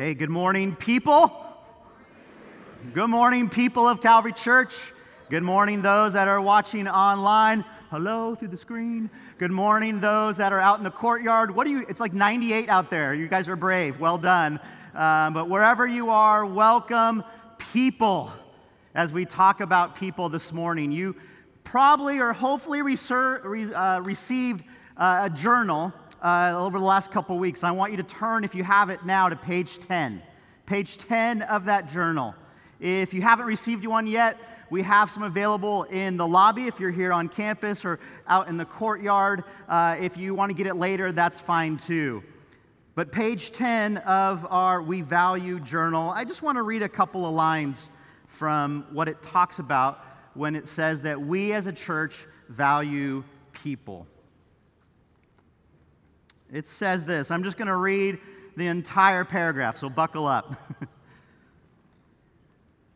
Hey, good morning, people. Good morning, people of Calvary Church. Good morning, those that are watching online. Hello through the screen. Good morning, those that are out in the courtyard. What are you? It's like 98 out there. You guys are brave. Well done. Um, but wherever you are, welcome, people. As we talk about people this morning, you probably or hopefully reser- uh, received uh, a journal uh, over the last couple weeks. I want you to turn, if you have it now, to page 10. Page 10 of that journal. If you haven't received one yet, we have some available in the lobby if you're here on campus or out in the courtyard. Uh, if you want to get it later, that's fine too. But page 10 of our We Value journal, I just want to read a couple of lines from what it talks about when it says that we as a church value people. It says this. I'm just going to read the entire paragraph, so buckle up.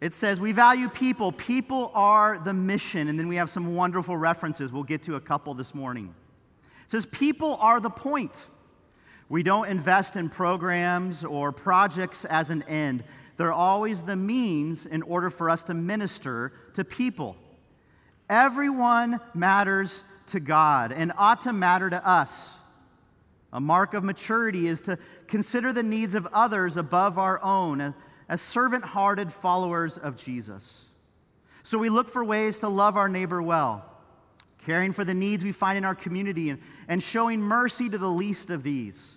it says, We value people. People are the mission. And then we have some wonderful references. We'll get to a couple this morning. It says, People are the point. We don't invest in programs or projects as an end. They're always the means in order for us to minister to people. Everyone matters to God and ought to matter to us. A mark of maturity is to consider the needs of others above our own as servant hearted followers of Jesus. So we look for ways to love our neighbor well, caring for the needs we find in our community and, and showing mercy to the least of these.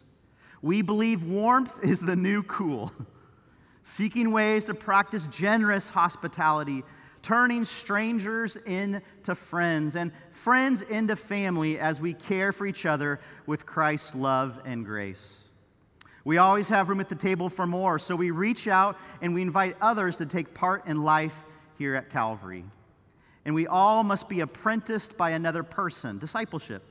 We believe warmth is the new cool, seeking ways to practice generous hospitality turning strangers into friends and friends into family as we care for each other with Christ's love and grace. We always have room at the table for more, so we reach out and we invite others to take part in life here at Calvary. And we all must be apprenticed by another person, discipleship.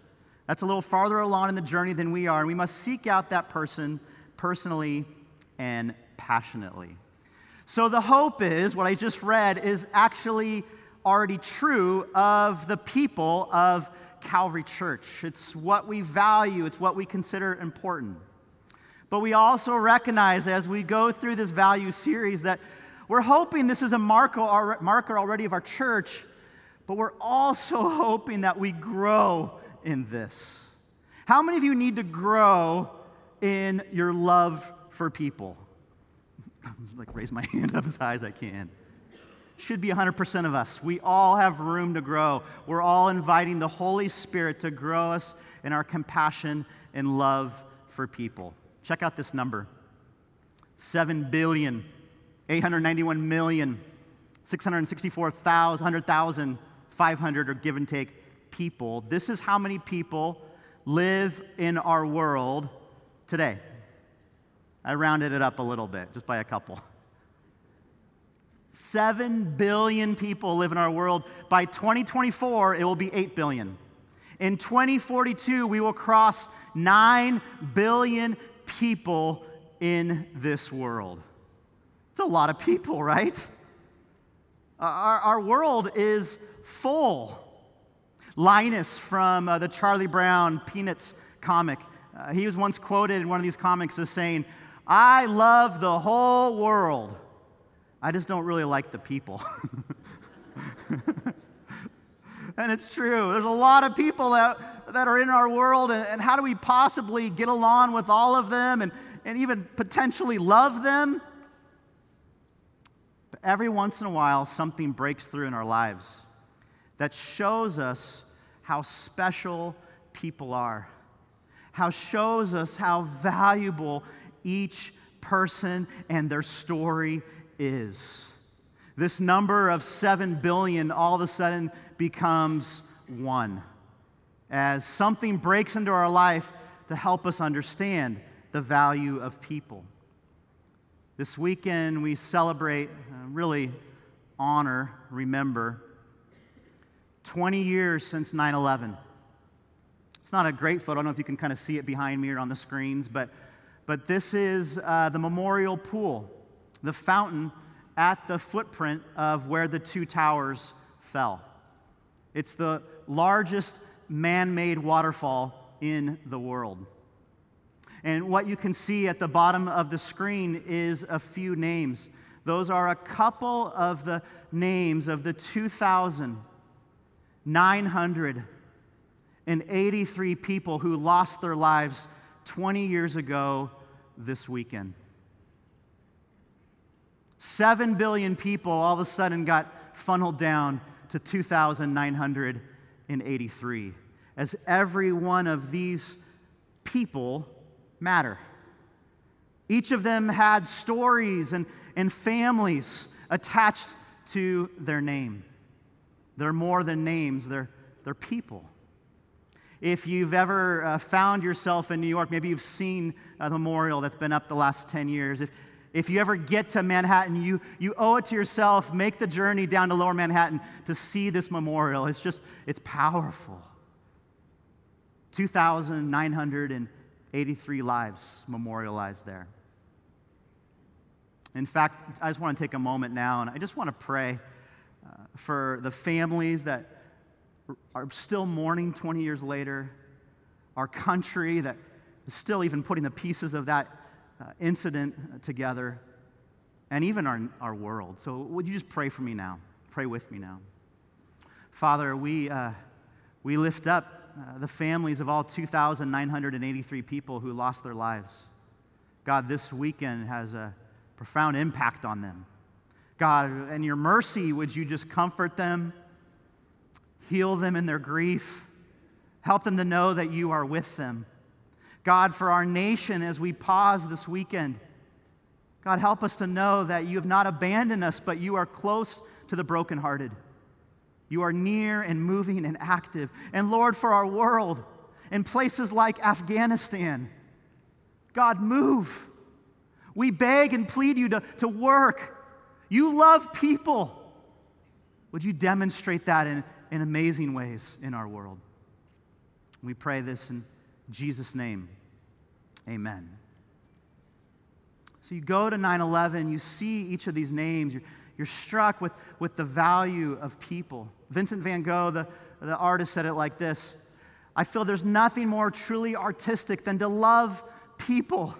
That's a little farther along in the journey than we are, and we must seek out that person personally and passionately. So the hope is, what I just read, is actually already true of the people of Calvary Church. It's what we value, it's what we consider important. But we also recognize as we go through this value series that we're hoping this is a marker, already of our church, but we're also hoping that we grow in this. How many of you need to grow in your love for people? like raise my hand up as high as I can. Should be 100% of us. We all have room to grow. We're all inviting the Holy Spirit to grow us in our compassion and love for people. Check out this number 7 billion, 891 million, 664,000, 500 or give and take people. This is how many people live in our world today. I rounded it up a little bit, just by a couple. Seven billion people live in our world. By 2024, it will be 8 billion. In 2042, we will cross 9 billion people in this world. It's a lot of people, right? Our, our world is full. Linus from uh, the Charlie Brown Peanuts comic, uh, he was once quoted in one of these comics as saying, I love the whole world. I just don't really like the people. and it's true. There's a lot of people that, that are in our world, and, and how do we possibly get along with all of them and, and even potentially love them? But every once in a while, something breaks through in our lives that shows us how special people are, how shows us how valuable each person and their story is. This number of 7 billion all of a sudden becomes one as something breaks into our life to help us understand the value of people. This weekend, we celebrate, uh, really honor, remember 20 years since 9 11. It's not a great photo. I don't know if you can kind of see it behind me or on the screens, but but this is uh, the memorial pool, the fountain at the footprint of where the two towers fell. It's the largest man made waterfall in the world. And what you can see at the bottom of the screen is a few names. Those are a couple of the names of the 2,983 people who lost their lives 20 years ago this weekend. Seven billion people all of a sudden got funneled down to 2,983, as every one of these people matter. Each of them had stories and, and families attached to their name. They're more than names, they're, they're people. If you've ever uh, found yourself in New York, maybe you've seen a memorial that's been up the last 10 years. If, if you ever get to Manhattan, you, you owe it to yourself, make the journey down to lower Manhattan to see this memorial. It's just, it's powerful. 2,983 lives memorialized there. In fact, I just want to take a moment now and I just want to pray uh, for the families that are still mourning 20 years later, our country that is still even putting the pieces of that uh, incident together, and even our, our world. So, would you just pray for me now? Pray with me now. Father, we, uh, we lift up uh, the families of all 2,983 people who lost their lives. God, this weekend has a profound impact on them. God, in your mercy, would you just comfort them, heal them in their grief, help them to know that you are with them. God, for our nation as we pause this weekend, God, help us to know that you have not abandoned us, but you are close to the brokenhearted. You are near and moving and active. And Lord, for our world, in places like Afghanistan, God, move. We beg and plead you to, to work. You love people. Would you demonstrate that in, in amazing ways in our world? We pray this in Jesus' name. Amen. So you go to 9 11, you see each of these names, you're, you're struck with, with the value of people. Vincent van Gogh, the, the artist, said it like this I feel there's nothing more truly artistic than to love people.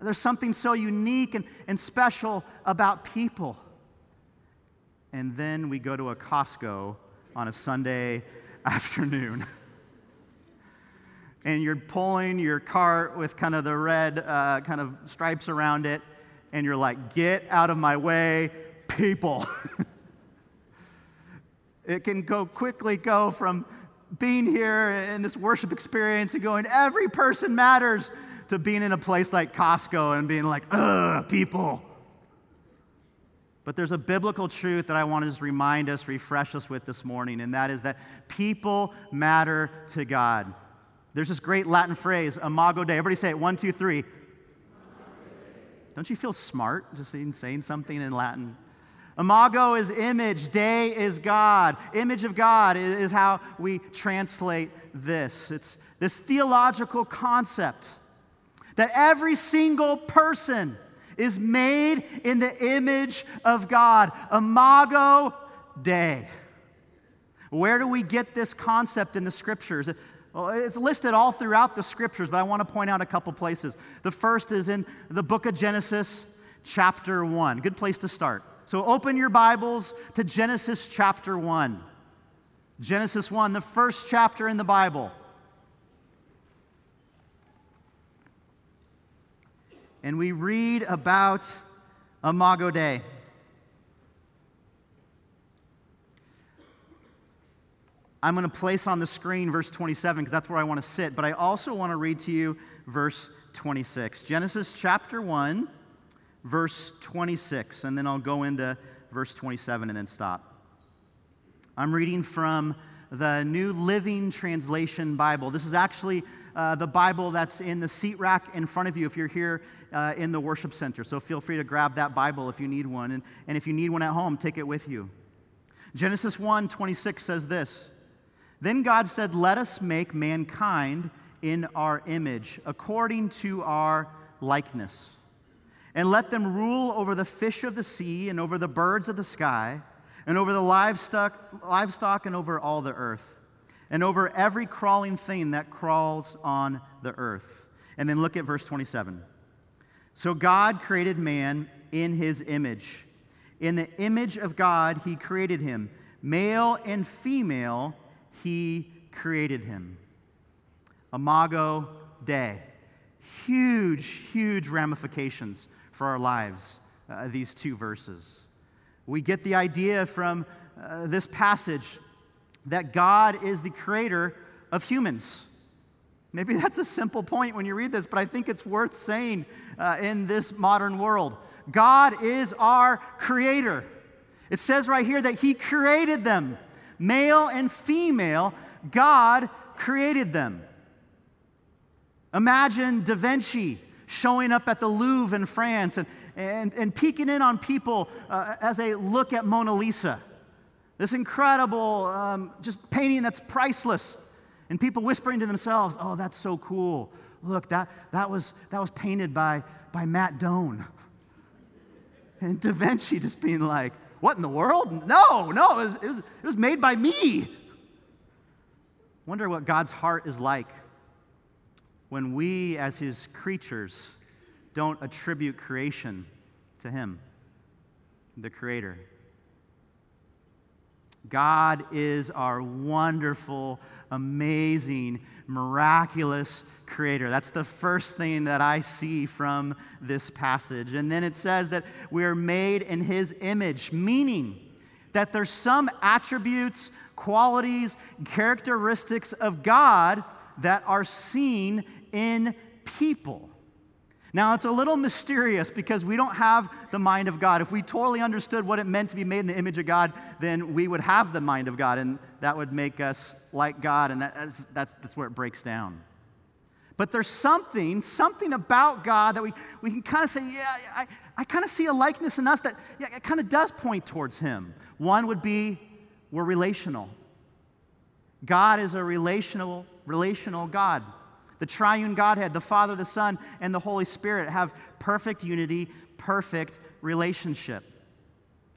There's something so unique and, and special about people. And then we go to a Costco on a Sunday afternoon. and you're pulling your cart with kind of the red uh, kind of stripes around it, and you're like, get out of my way, people. it can go quickly go from being here in this worship experience and going, every person matters, to being in a place like Costco and being like, ugh, people. But there's a biblical truth that I want to just remind us, refresh us with this morning, and that is that people matter to God. There's this great Latin phrase, imago Dei. Everybody say it. One, two, three. Don't you feel smart just saying something in Latin? Imago is image, Dei is God. Image of God is how we translate this. It's this theological concept that every single person is made in the image of God. Imago Dei. Where do we get this concept in the scriptures? Well, it's listed all throughout the scriptures, but I want to point out a couple places. The first is in the book of Genesis, chapter 1. Good place to start. So open your Bibles to Genesis chapter 1. Genesis 1, the first chapter in the Bible. And we read about Imago Dei. I'm going to place on the screen verse 27 because that's where I want to sit, but I also want to read to you verse 26. Genesis chapter 1, verse 26, and then I'll go into verse 27 and then stop. I'm reading from the New Living Translation Bible. This is actually uh, the Bible that's in the seat rack in front of you if you're here uh, in the worship center. So feel free to grab that Bible if you need one. And, and if you need one at home, take it with you. Genesis 1 26 says this then God said, Let us make mankind in our image, according to our likeness. And let them rule over the fish of the sea, and over the birds of the sky, and over the livestock, livestock and over all the earth, and over every crawling thing that crawls on the earth. And then look at verse 27. So God created man in his image. In the image of God, he created him. Male and female, he created him. Imago Dei. Huge, huge ramifications for our lives, uh, these two verses. We get the idea from uh, this passage that God is the creator of humans. Maybe that's a simple point when you read this, but I think it's worth saying uh, in this modern world. God is our creator. It says right here that He created them, male and female, God created them. Imagine Da Vinci showing up at the Louvre in France and, and, and peeking in on people uh, as they look at Mona Lisa. This incredible, um, just painting that's priceless. And people whispering to themselves, oh, that's so cool. Look, that, that, was, that was painted by, by Matt Doan. And Da Vinci just being like, what in the world? No, no, it was, it was, it was made by me. Wonder what God's heart is like when we, as his creatures, don't attribute creation to him, the creator. God is our wonderful, amazing, miraculous creator. That's the first thing that I see from this passage. And then it says that we are made in his image, meaning that there's some attributes, qualities, characteristics of God that are seen in people. Now, it's a little mysterious because we don't have the mind of God. If we totally understood what it meant to be made in the image of God, then we would have the mind of God, and that would make us like God, and that's, that's, that's where it breaks down. But there's something, something about God that we, we can kind of say, yeah, I, I kind of see a likeness in us that yeah, it kind of does point towards Him. One would be we're relational. God is a relational, relational God. The triune Godhead, the Father, the Son, and the Holy Spirit have perfect unity, perfect relationship.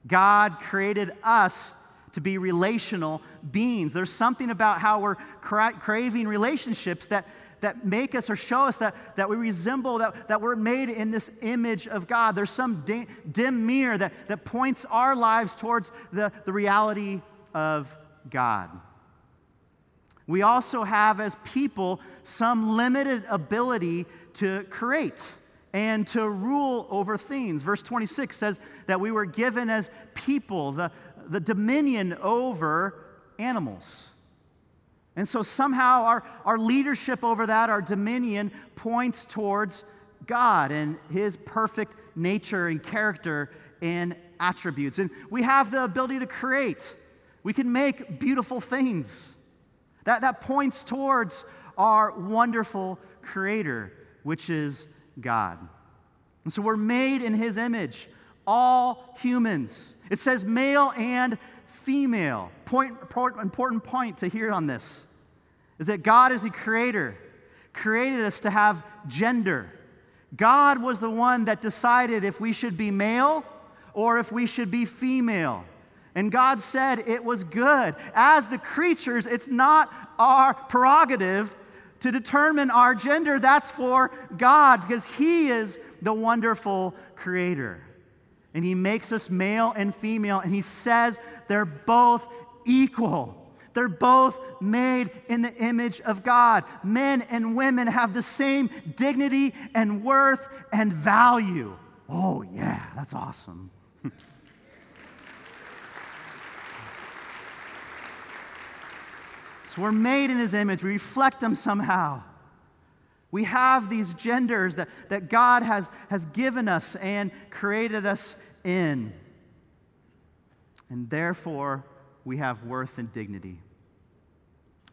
God created us to be relational beings. There's something about how we're cra- craving relationships that, that make us or show us that, that we resemble, that, that we're made in this image of God. There's some dim, dim mirror that, that points our lives towards the, the reality of God. We also have, as people, some limited ability to create and to rule over things. Verse 26 says that we were given as people the, the dominion over animals. And so somehow our, our leadership over that, our dominion, points towards God and His perfect nature and character and attributes. And we have the ability to create, we can make beautiful things. That, that points towards our wonderful Creator, which is God. And so we're made in His image, all humans. It says male and female. Point, important point to hear on this is that God is the Creator, created us to have gender. God was the one that decided if we should be male or if we should be female. And God said it was good. As the creatures, it's not our prerogative to determine our gender. That's for God because He is the wonderful creator. And He makes us male and female, and He says they're both equal. They're both made in the image of God. Men and women have the same dignity and worth and value. Oh, yeah, that's awesome. We're made in his image, we reflect him somehow. We have these genders that, that God has, has given us and created us in. And therefore, we have worth and dignity.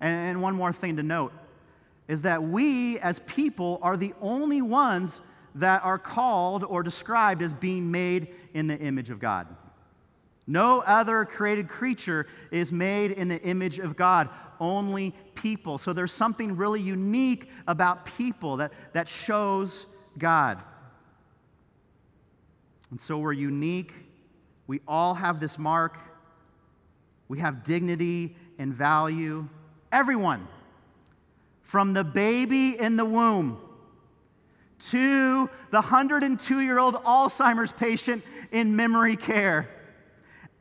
And, and one more thing to note is that we as people are the only ones that are called or described as being made in the image of God. No other created creature is made in the image of God, only people. So there's something really unique about people that, that shows God. And so we're unique. We all have this mark. We have dignity and value. Everyone, from the baby in the womb to the 102 year old Alzheimer's patient in memory care.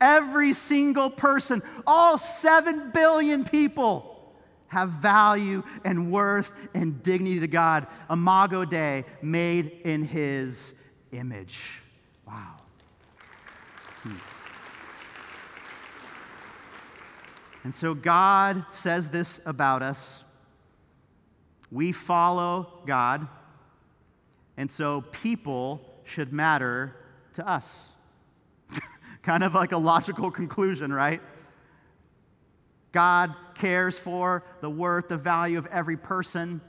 Every single person, all 7 billion people, have value and worth and dignity to God. Imago Dei, made in His image. Wow. Hmm. And so God says this about us. We follow God, and so people should matter to us. Kind of like a logical conclusion, right? God cares for the worth, the value of every person.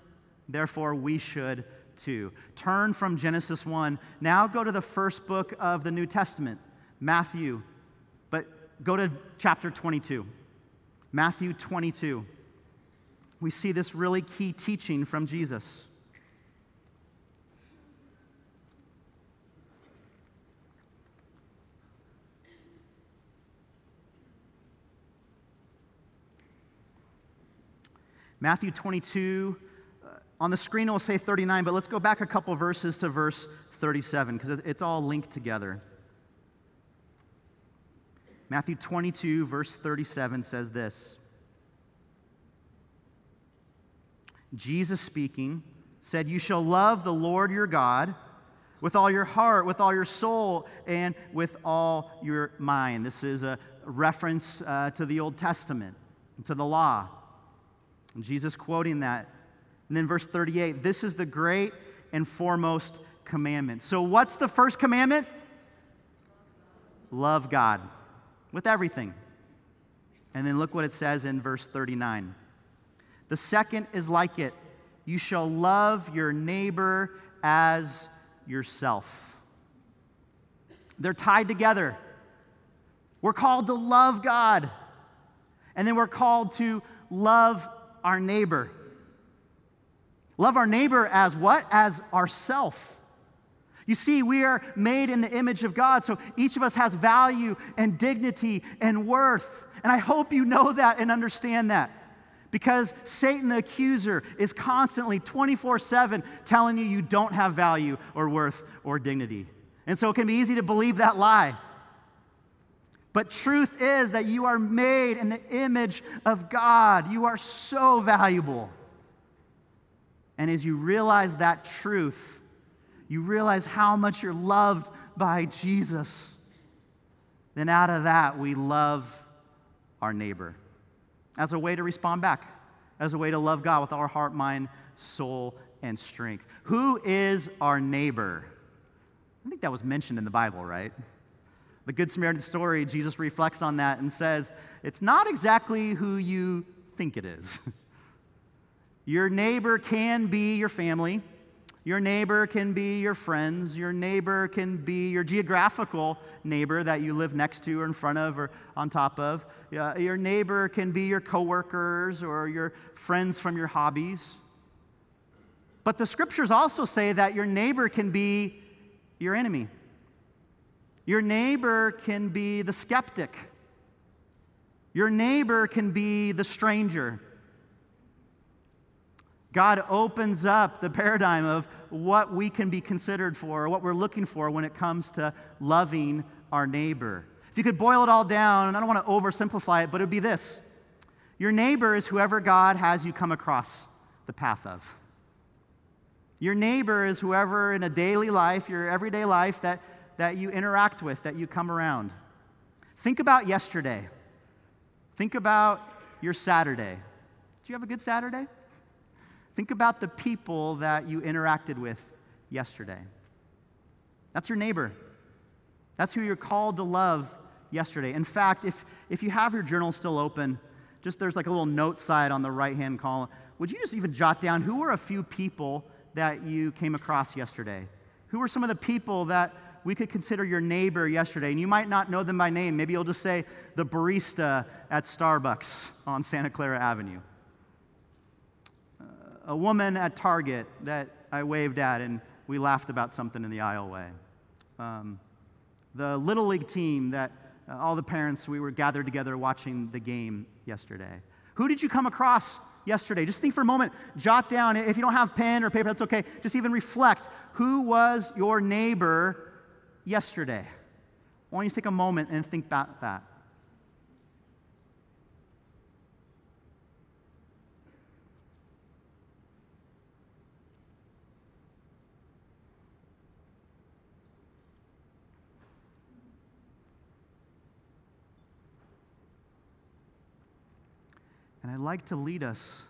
Therefore, we should too. Turn from Genesis 1. Now go to the first book of the New Testament, Matthew. But go to chapter 22. Matthew 22. We see this really key teaching from Jesus. Matthew 22, uh, on the screen it will say 39, but let's go back a couple verses to verse 37 because it's all linked together. Matthew 22, verse 37 says this Jesus speaking said, You shall love the Lord your God with all your heart, with all your soul, and with all your mind. This is a reference uh, to the Old Testament, to the law. And Jesus quoting that. And then verse 38 this is the great and foremost commandment. So, what's the first commandment? Love God with everything. And then look what it says in verse 39. The second is like it you shall love your neighbor as yourself. They're tied together. We're called to love God, and then we're called to love our neighbor. Love our neighbor as what? As ourself. You see, we are made in the image of God, so each of us has value and dignity and worth. And I hope you know that and understand that. Because Satan, the accuser, is constantly 24 7 telling you you don't have value or worth or dignity. And so it can be easy to believe that lie. But truth is that you are made in the image of God. You are so valuable. And as you realize that truth, you realize how much you're loved by Jesus. Then out of that, we love our neighbor as a way to respond back, as a way to love God with our heart, mind, soul, and strength. Who is our neighbor? I think that was mentioned in the Bible, right? The Good Samaritan story, Jesus reflects on that and says, It's not exactly who you think it is. your neighbor can be your family. Your neighbor can be your friends. Your neighbor can be your geographical neighbor that you live next to or in front of or on top of. Uh, your neighbor can be your coworkers or your friends from your hobbies. But the scriptures also say that your neighbor can be your enemy. Your neighbor can be the skeptic. Your neighbor can be the stranger. God opens up the paradigm of what we can be considered for, or what we're looking for when it comes to loving our neighbor. If you could boil it all down, and I don't want to oversimplify it, but it would be this Your neighbor is whoever God has you come across the path of. Your neighbor is whoever in a daily life, your everyday life, that that you interact with, that you come around. Think about yesterday. Think about your Saturday. Did you have a good Saturday? Think about the people that you interacted with yesterday. That's your neighbor. That's who you're called to love yesterday. In fact, if, if you have your journal still open, just there's like a little note side on the right hand column. Would you just even jot down who were a few people that you came across yesterday? Who were some of the people that we could consider your neighbor yesterday, and you might not know them by name. Maybe you'll just say the barista at Starbucks on Santa Clara Avenue. Uh, a woman at Target that I waved at and we laughed about something in the aisleway. Um, the Little League team that uh, all the parents, we were gathered together watching the game yesterday. Who did you come across yesterday? Just think for a moment, jot down. If you don't have pen or paper, that's okay. Just even reflect. Who was your neighbor yesterday? I want you to take a moment and think about that. And I'd like to lead us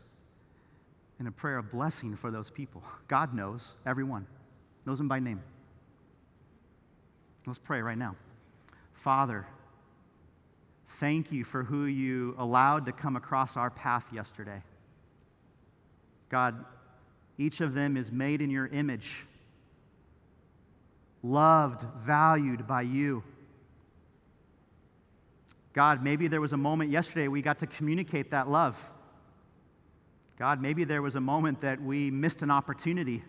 in a prayer of blessing for those people. God knows everyone, knows them by name. Let's pray right now. Father, thank you for who you allowed to come across our path yesterday. God, each of them is made in your image, loved, valued by you. God, maybe there was a moment yesterday we got to communicate that love. God, maybe there was a moment that we missed an opportunity.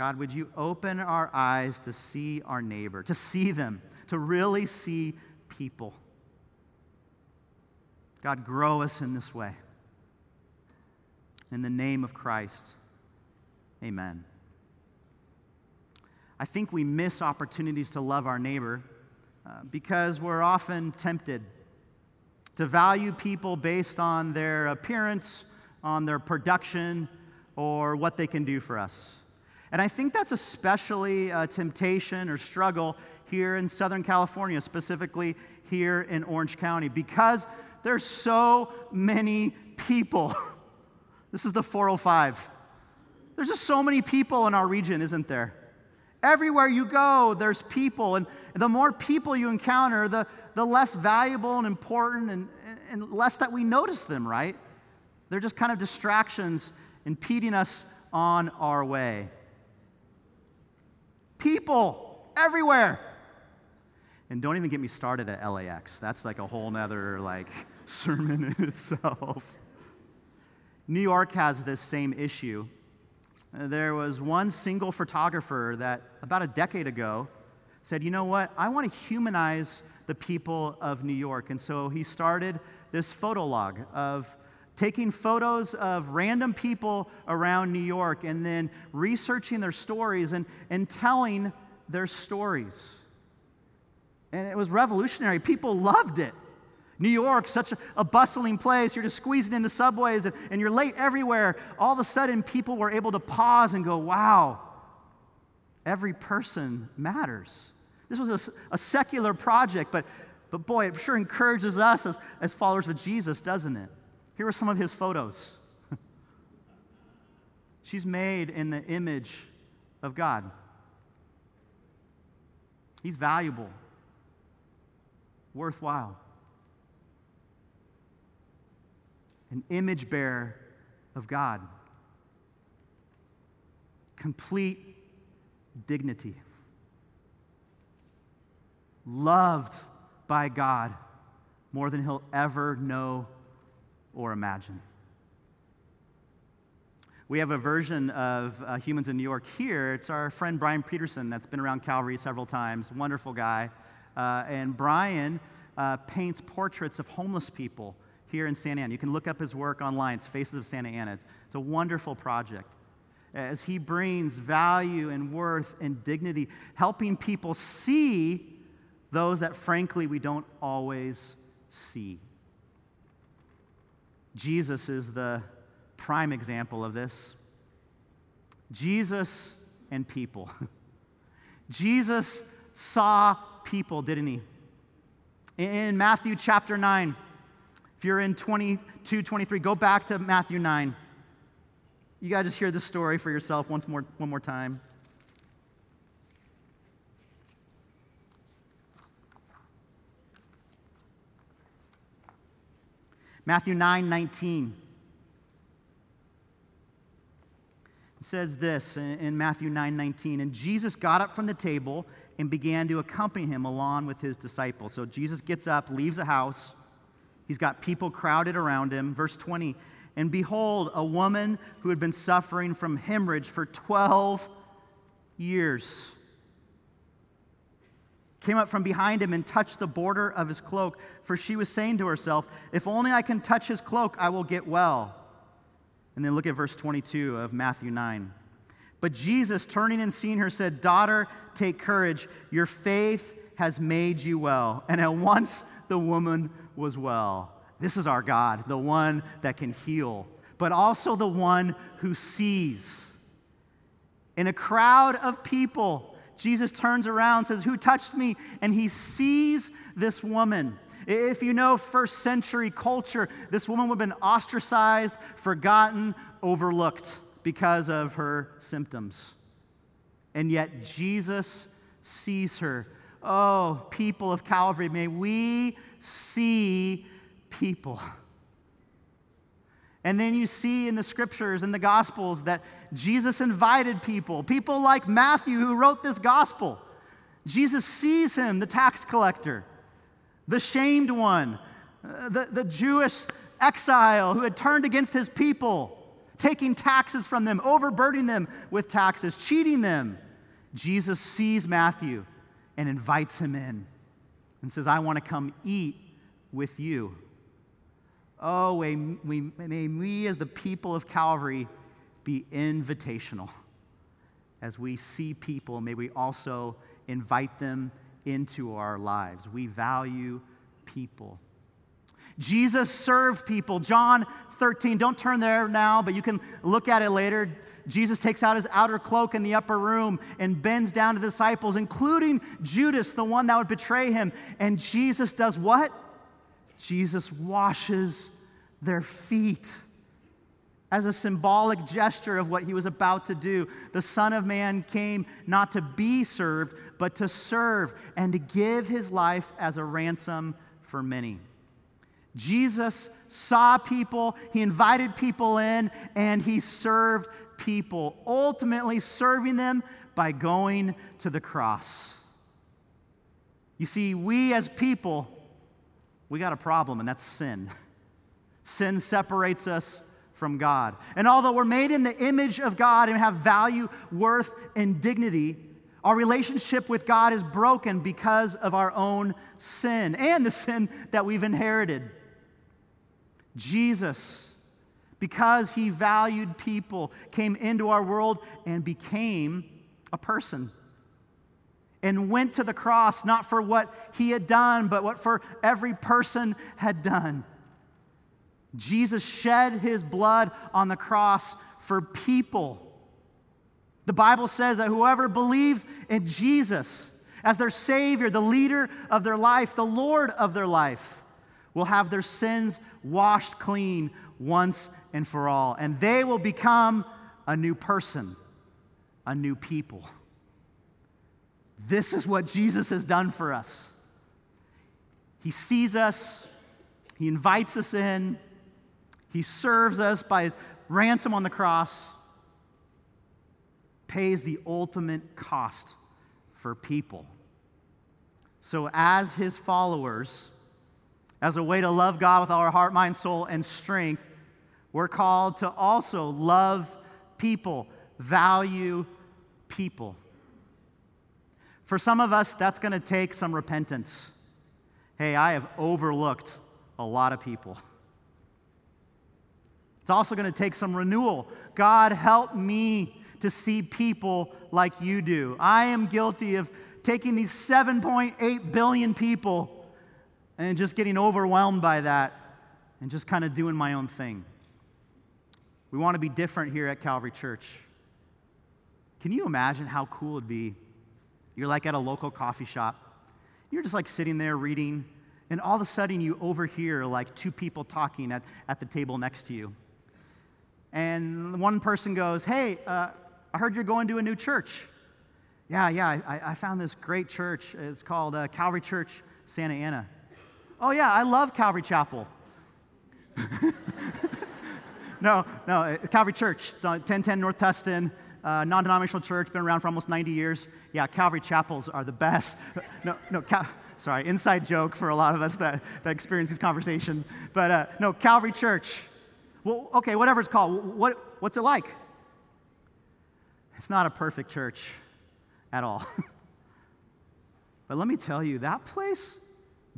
God, would you open our eyes to see our neighbor, to see them, to really see people? God, grow us in this way. In the name of Christ, amen. I think we miss opportunities to love our neighbor uh, because we're often tempted to value people based on their appearance, on their production, or what they can do for us. And I think that's especially a temptation or struggle here in Southern California, specifically here in Orange County, because there's so many people. this is the 405. There's just so many people in our region, isn't there? Everywhere you go, there's people. And the more people you encounter, the, the less valuable and important and, and less that we notice them, right? They're just kind of distractions impeding us on our way. People everywhere. And don't even get me started at LAX. That's like a whole nother like sermon in itself. New York has this same issue. Uh, there was one single photographer that about a decade ago said, you know what, I want to humanize the people of New York. And so he started this photo log of taking photos of random people around New York and then researching their stories and, and telling their stories. And it was revolutionary. People loved it. New York, such a, bustling place. You're just squeezing into subways and, and you're late everywhere. All of a sudden, people were able to pause and go, wow, every person matters. This was a, a secular project, but, but boy, it sure encourages us as, as followers of Jesus, doesn't it? Here are some of his photos. She's made in the image of God. He's valuable, worthwhile. an image bearer of God. Complete dignity. Loved by God more than he'll ever know or imagine. We have a version of uh, Humans in New York here. It's our friend Brian Peterson that's been around Calvary several times. Wonderful guy. Uh, and Brian uh, paints portraits of homeless people here in Santa Ana. You can look up his work online. It's Faces of Santa Ana. It's, it's a wonderful project. As he brings value and worth and dignity, helping people see those that frankly we don't always see. Jesus is the prime example of this. Jesus and people. Jesus saw people, didn't he? In Matthew chapter 9, if you're in 22, 23, go back to Matthew 9. You got to just hear the story for yourself once more, one more time. Matthew 9 19. It says this in Matthew 9 19. And Jesus got up from the table and began to accompany him along with his disciples. So Jesus gets up, leaves the house. He's got people crowded around him. Verse 20 And behold, a woman who had been suffering from hemorrhage for 12 years. Came up from behind him and touched the border of his cloak, for she was saying to herself, If only I can touch his cloak, I will get well. And then look at verse 22 of Matthew 9. But Jesus, turning and seeing her, said, Daughter, take courage. Your faith has made you well. And at once the woman was well. This is our God, the one that can heal, but also the one who sees. In a crowd of people, Jesus turns around, says, Who touched me? And he sees this woman. If you know first century culture, this woman would have been ostracized, forgotten, overlooked because of her symptoms. And yet Jesus sees her. Oh, people of Calvary, may we see people. And then you see in the scriptures and the gospels that Jesus invited people, people like Matthew who wrote this gospel. Jesus sees him, the tax collector, the shamed one, uh, the, the Jewish exile who had turned against his people, taking taxes from them, overburdening them with taxes, cheating them. Jesus sees Matthew and invites him in and says, I want to come eat with you. Oh, may we, may we as the people of Calvary be invitational. As we see people, may we also invite them into our lives. We value people. Jesus served people. John 13, don't turn there now, but you can look at it later. Jesus takes out his outer cloak in the upper room and bends down to the disciples, including Judas, the one that would betray him. And Jesus does what? Jesus washes their feet as a symbolic gesture of what he was about to do. The Son of Man came not to be served, but to serve and to give his life as a ransom for many. Jesus saw people, he invited people in, and he served people, ultimately serving them by going to the cross. You see, we as people, we got a problem, and that's sin. Sin separates us from God. And although we're made in the image of God and have value, worth, and dignity, our relationship with God is broken because of our own sin and the sin that we've inherited. Jesus, because he valued people, came into our world and became a person and went to the cross not for what he had done, but what for every person had done. Jesus shed his blood on the cross for people. The Bible says that whoever believes in Jesus as their Savior, the leader of their life, the Lord of their life, will have their sins washed clean once and for all. And they will become a new person, a new people. This is what Jesus has done for us. He sees us, He invites us in, He serves us by His ransom on the cross, pays the ultimate cost for people. So, as His followers, as a way to love God with all our heart, mind, soul, and strength, we're called to also love people, value people. For some of us, that's going to take some repentance. Hey, I have overlooked a lot of people. It's also going to take some renewal. God, help me to see people like you do. I am guilty of taking these 7.8 billion people and just getting overwhelmed by that and just kind of doing my own thing. We want to be different here at Calvary Church. Can you imagine how cool it'd be? You're like at a local coffee shop. You're just like sitting there reading, and all of a sudden you overhear like two people talking at, at the table next to you. And one person goes, Hey, uh, I heard you're going to a new church. Yeah, yeah, I, I found this great church. It's called uh, Calvary Church Santa Ana. Oh, yeah, I love Calvary Chapel. no, no, uh, Calvary Church. It's on 1010 North Tustin, uh, non denominational church, been around for almost 90 years. Yeah, Calvary Chapels are the best. no, no, Cal- sorry, inside joke for a lot of us that, that experience these conversations. But uh, no, Calvary Church. Well, okay, whatever it's called. What, what's it like? It's not a perfect church at all. But let me tell you, that place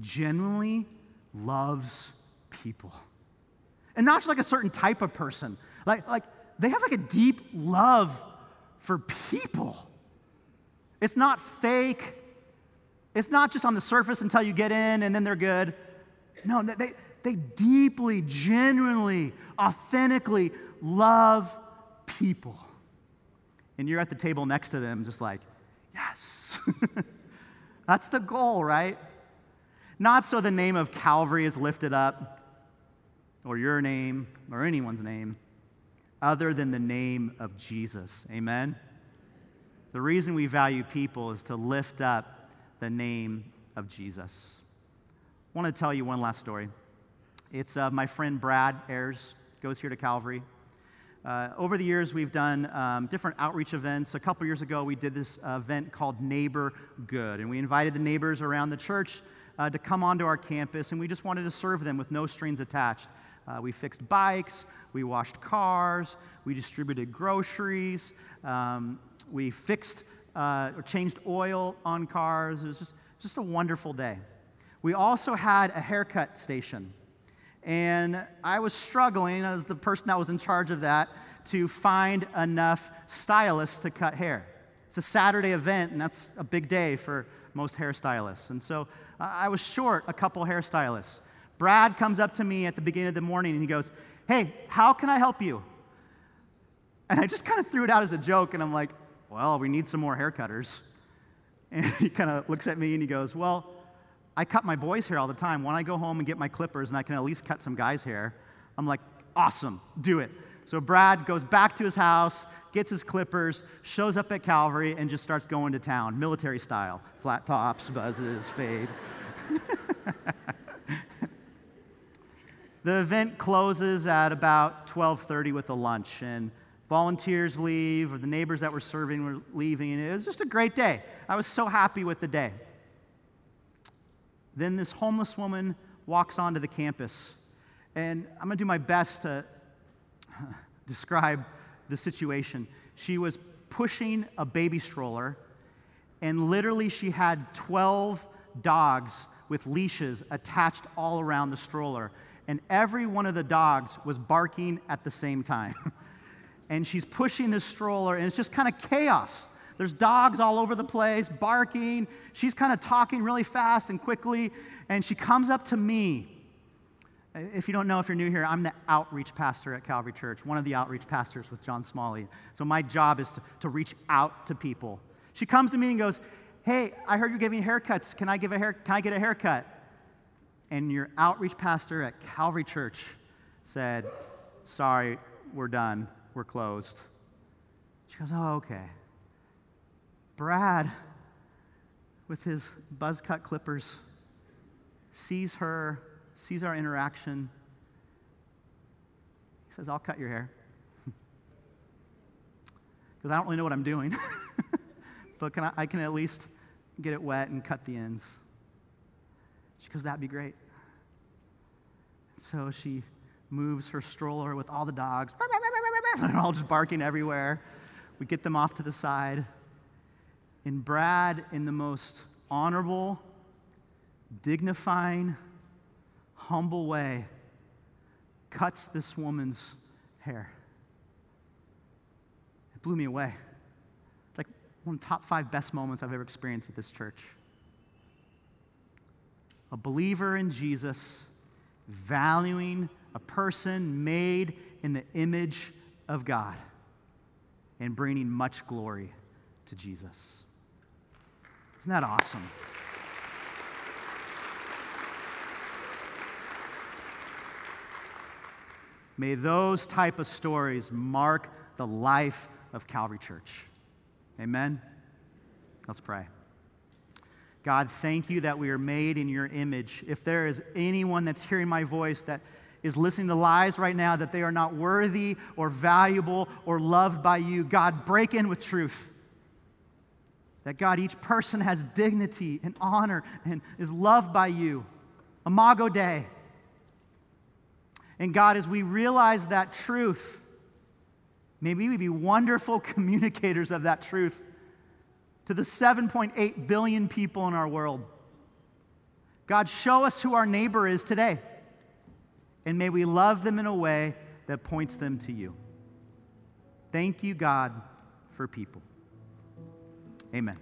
genuinely loves people. And not just like a certain type of person. Like, like they have like a deep love for people. It's not fake. It's not just on the surface until you get in and then they're good. No, they, they deeply, genuinely, authentically love people. And you're at the table next to them, just like, yes. That's the goal, right? Not so the name of Calvary is lifted up, or your name, or anyone's name, other than the name of Jesus. Amen? The reason we value people is to lift up the name of Jesus. I want to tell you one last story. It's uh, my friend Brad Ayers, goes here to Calvary. Uh, over the years, we've done um, different outreach events. A couple years ago, we did this event called Neighbor Good, and we invited the neighbors around the church uh, to come onto our campus, and we just wanted to serve them with no strings attached. Uh, we fixed bikes, we washed cars, we distributed groceries, um, we fixed uh, or changed oil on cars. It was just, just a wonderful day. We also had a haircut station. And I was struggling as the person that was in charge of that to find enough stylists to cut hair. It's a Saturday event, and that's a big day for most hairstylists. And so uh, I was short a couple hairstylists. Brad comes up to me at the beginning of the morning and he goes, Hey, how can I help you? And I just kind of threw it out as a joke, and I'm like, Well, we need some more haircutters. And he kind of looks at me and he goes, Well, I cut my boys' hair all the time. When I go home and get my clippers and I can at least cut some guys' hair, I'm like, awesome, do it. So Brad goes back to his house, gets his clippers, shows up at Calvary, and just starts going to town, military style. Flat tops, buzzes, fades. the event closes at about 12:30 with a lunch, and volunteers leave, or the neighbors that were serving were leaving, it was just a great day. I was so happy with the day. Then this homeless woman walks onto the campus. And I'm going to do my best to describe the situation. She was pushing a baby stroller, and literally, she had 12 dogs with leashes attached all around the stroller. And every one of the dogs was barking at the same time. and she's pushing this stroller, and it's just kind of chaos. There's dogs all over the place, barking. She's kind of talking really fast and quickly, and she comes up to me. If you don't know, if you're new here, I'm the outreach pastor at Calvary Church, one of the outreach pastors with John Smalley. So my job is to, to reach out to people. She comes to me and goes, Hey, I heard you're giving haircuts. Can I, give a hair, can I get a haircut? And your outreach pastor at Calvary Church said, Sorry, we're done. We're closed. She goes, Oh, okay. Brad, with his buzz cut clippers, sees her, sees our interaction. He says, I'll cut your hair. Because I don't really know what I'm doing. but can I, I can at least get it wet and cut the ends. She goes, That'd be great. So she moves her stroller with all the dogs. They're all just barking everywhere. We get them off to the side. And Brad, in the most honorable, dignifying, humble way, cuts this woman's hair. It blew me away. It's like one of the top five best moments I've ever experienced at this church. A believer in Jesus, valuing a person made in the image of God and bringing much glory to Jesus. Isn't that awesome? May those type of stories mark the life of Calvary Church. Amen. Let's pray. God, thank you that we are made in your image. If there is anyone that's hearing my voice that is listening to lies right now that they are not worthy or valuable or loved by you, God, break in with truth. That God, each person has dignity and honor and is loved by you. Imago Dei. And God, as we realize that truth, may we be wonderful communicators of that truth to the 7.8 billion people in our world. God, show us who our neighbor is today. And may we love them in a way that points them to you. Thank you, God, for people. Amen.